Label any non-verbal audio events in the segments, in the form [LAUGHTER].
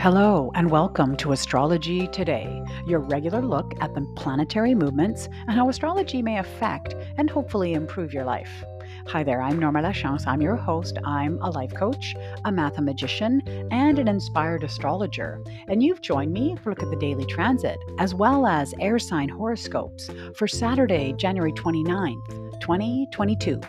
Hello, and welcome to Astrology Today, your regular look at the planetary movements and how astrology may affect and hopefully improve your life. Hi there, I'm Norma Lachance. I'm your host. I'm a life coach, a mathematician, and an inspired astrologer. And you've joined me for look at the daily transit, as well as air sign horoscopes for Saturday, January 29th, 2022.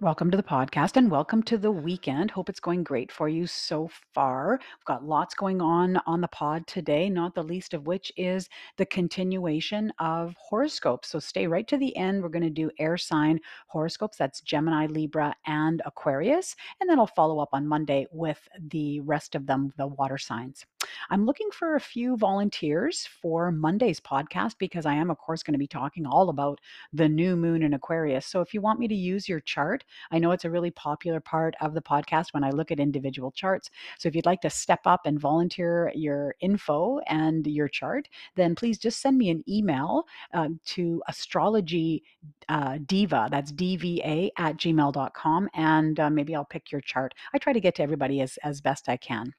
Welcome to the podcast and welcome to the weekend. Hope it's going great for you so far. We've got lots going on on the pod today, not the least of which is the continuation of horoscopes. So stay right to the end. We're going to do air sign horoscopes. That's Gemini, Libra, and Aquarius. And then I'll follow up on Monday with the rest of them, the water signs. I'm looking for a few volunteers for Monday's podcast because I am, of course, going to be talking all about the new moon in Aquarius. So if you want me to use your chart, I know it's a really popular part of the podcast when I look at individual charts. So if you'd like to step up and volunteer your info and your chart, then please just send me an email uh, to astrology uh, diva, that's dva at gmail.com, and uh, maybe I'll pick your chart. I try to get to everybody as, as best I can.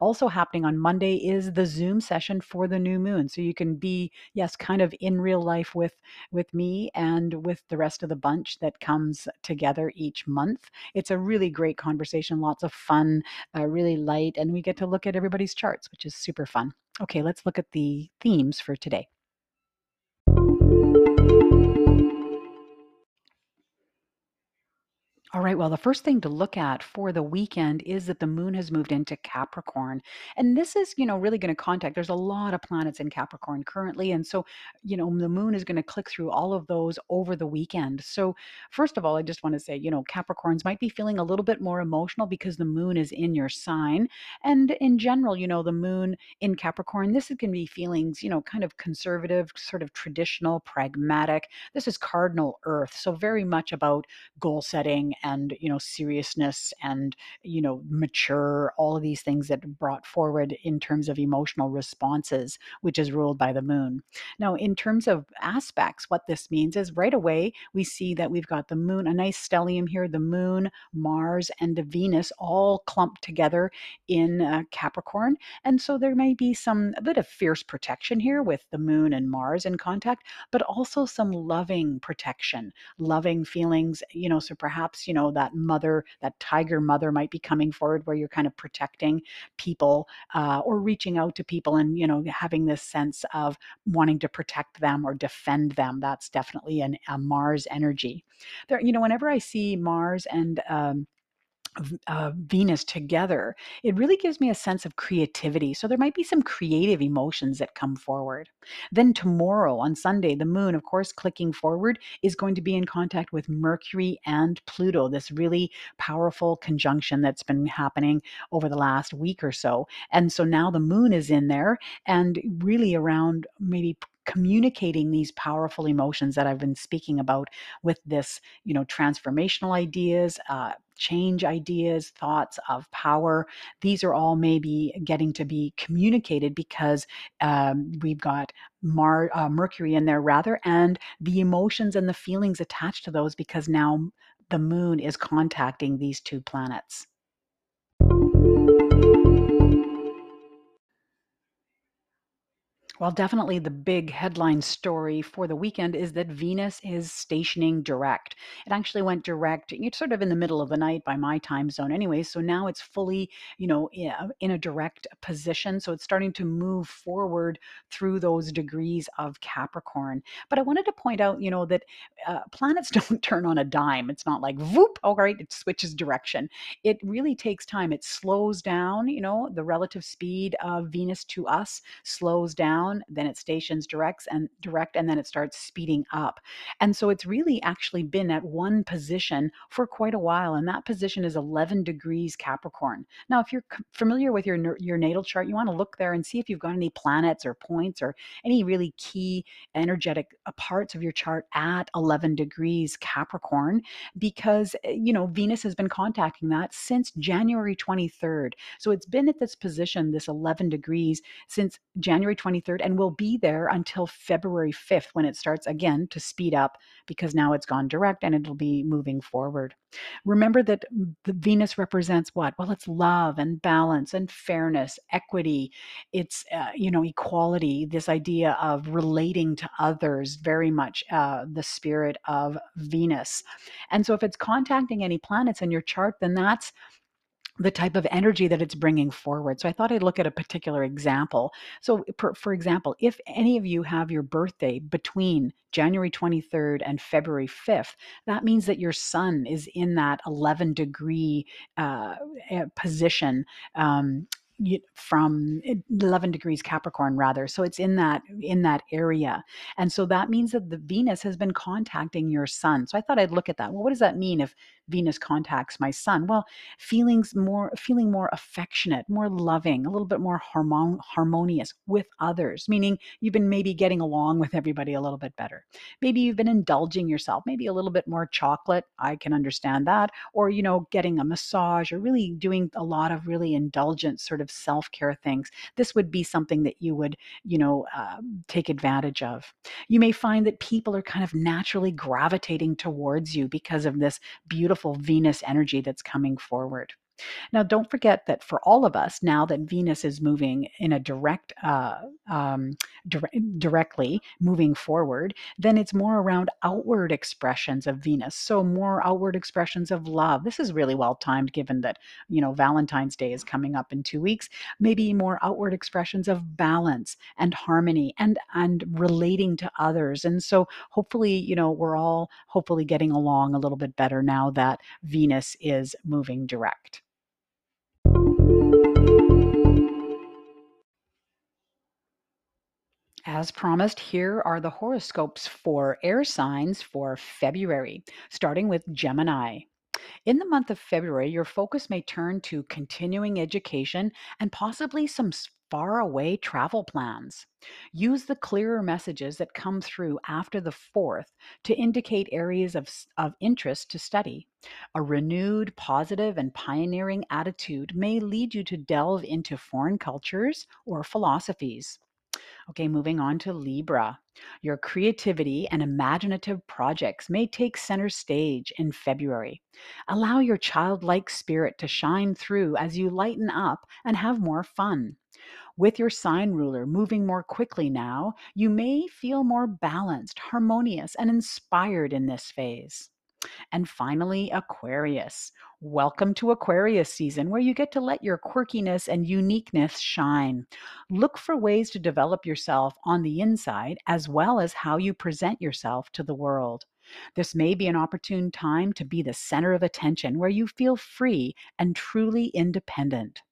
Also happening on Monday is the Zoom session for the new moon. So you can be, yes, kind of in real life with with me and with the rest of the bunch that comes together each month. It's a really great conversation, lots of fun, uh, really light, and we get to look at everybody's charts, which is super fun. Okay, let's look at the themes for today. All right. Well, the first thing to look at for the weekend is that the moon has moved into Capricorn. And this is, you know, really going to contact. There's a lot of planets in Capricorn currently. And so, you know, the moon is going to click through all of those over the weekend. So, first of all, I just want to say, you know, Capricorns might be feeling a little bit more emotional because the moon is in your sign. And in general, you know, the moon in Capricorn, this is going to be feelings, you know, kind of conservative, sort of traditional, pragmatic. This is cardinal earth. So, very much about goal setting and you know seriousness and you know mature all of these things that brought forward in terms of emotional responses which is ruled by the moon. Now in terms of aspects what this means is right away we see that we've got the moon a nice stellium here the moon mars and the venus all clumped together in uh, capricorn. And so there may be some a bit of fierce protection here with the moon and mars in contact but also some loving protection loving feelings you know so perhaps you you know that mother that tiger mother might be coming forward where you're kind of protecting people uh, or reaching out to people and you know having this sense of wanting to protect them or defend them that's definitely an, a mars energy. There you know whenever i see mars and um, uh, Venus together, it really gives me a sense of creativity. So there might be some creative emotions that come forward. Then tomorrow on Sunday, the moon, of course, clicking forward, is going to be in contact with Mercury and Pluto, this really powerful conjunction that's been happening over the last week or so. And so now the moon is in there and really around maybe communicating these powerful emotions that I've been speaking about with this, you know, transformational ideas, uh, change ideas, thoughts of power. These are all maybe getting to be communicated because um, we've got Mar- uh, Mercury in there, rather, and the emotions and the feelings attached to those because now the moon is contacting these two planets. Well, definitely the big headline story for the weekend is that Venus is stationing direct. It actually went direct, it's sort of in the middle of the night by my time zone anyway. So now it's fully, you know, in a direct position. So it's starting to move forward through those degrees of Capricorn. But I wanted to point out, you know, that uh, planets [LAUGHS] don't turn on a dime. It's not like, whoop, all right, it switches direction. It really takes time. It slows down, you know, the relative speed of Venus to us slows down down, then it stations directs and direct, and then it starts speeding up. And so it's really actually been at one position for quite a while, and that position is 11 degrees Capricorn. Now, if you're familiar with your your natal chart, you want to look there and see if you've got any planets or points or any really key energetic uh, parts of your chart at 11 degrees Capricorn, because eh, you know Venus has been contacting that since January 23rd. So it's been at this position, this 11 degrees, since January 23rd and will be there until February 5th when it starts again to speed up because now it's gone direct and it'll be moving forward. Remember that the Venus represents what? Well, it's love and balance and fairness, equity. It's uh, you know equality. This idea of relating to others, very much uh, the spirit of Venus. And so, if it's contacting any planets in your chart, then that's the type of energy that it's bringing forward. So I thought I'd look at a particular example. So, for, for example, if any of you have your birthday between January 23rd and February 5th, that means that your sun is in that 11 degree uh, eh, position um, from 11 degrees capricorn rather so it's in that in that area and so that means that the venus has been contacting your sun so i thought i'd look at that well what does that mean if venus contacts my sun well feelings more feeling more affectionate more loving a little bit more harmon- harmonious with others meaning you've been maybe getting along with everybody a little bit better maybe you've been indulging yourself maybe a little bit more chocolate i can understand that or you know getting a massage or really doing a lot of really indulgent sort of self care things, this would be something that you would, you know, uh, take advantage of. You may find that people are kind of naturally gravitating towards you because of this beautiful Venus energy that's coming forward. Now, don't forget that for all of us, now that Venus is moving in a direct, uh, um, dire- directly moving forward, then it's more around outward expressions of Venus. So more outward expressions of love. This is really well timed, given that you know Valentine's Day is coming up in two weeks. Maybe more outward expressions of balance and harmony and and relating to others. And so hopefully, you know, we're all hopefully getting along a little bit better now that Venus is moving direct. As promised, here are the horoscopes for air signs for February, starting with Gemini. In the month of February, your focus may turn to continuing education and possibly some faraway travel plans. Use the clearer messages that come through after the 4th to indicate areas of, of interest to study. A renewed, positive, and pioneering attitude may lead you to delve into foreign cultures or philosophies. Okay, moving on to Libra. Your creativity and imaginative projects may take center stage in February. Allow your childlike spirit to shine through as you lighten up and have more fun. With your sign ruler moving more quickly now, you may feel more balanced, harmonious, and inspired in this phase. And finally, Aquarius. Welcome to Aquarius season, where you get to let your quirkiness and uniqueness shine. Look for ways to develop yourself on the inside as well as how you present yourself to the world. This may be an opportune time to be the center of attention where you feel free and truly independent.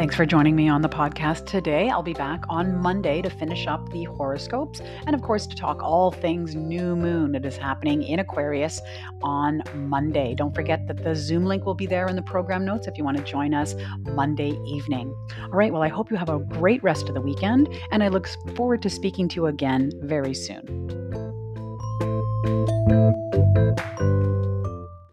Thanks for joining me on the podcast today. I'll be back on Monday to finish up the horoscopes and, of course, to talk all things new moon that is happening in Aquarius on Monday. Don't forget that the Zoom link will be there in the program notes if you want to join us Monday evening. All right, well, I hope you have a great rest of the weekend, and I look forward to speaking to you again very soon.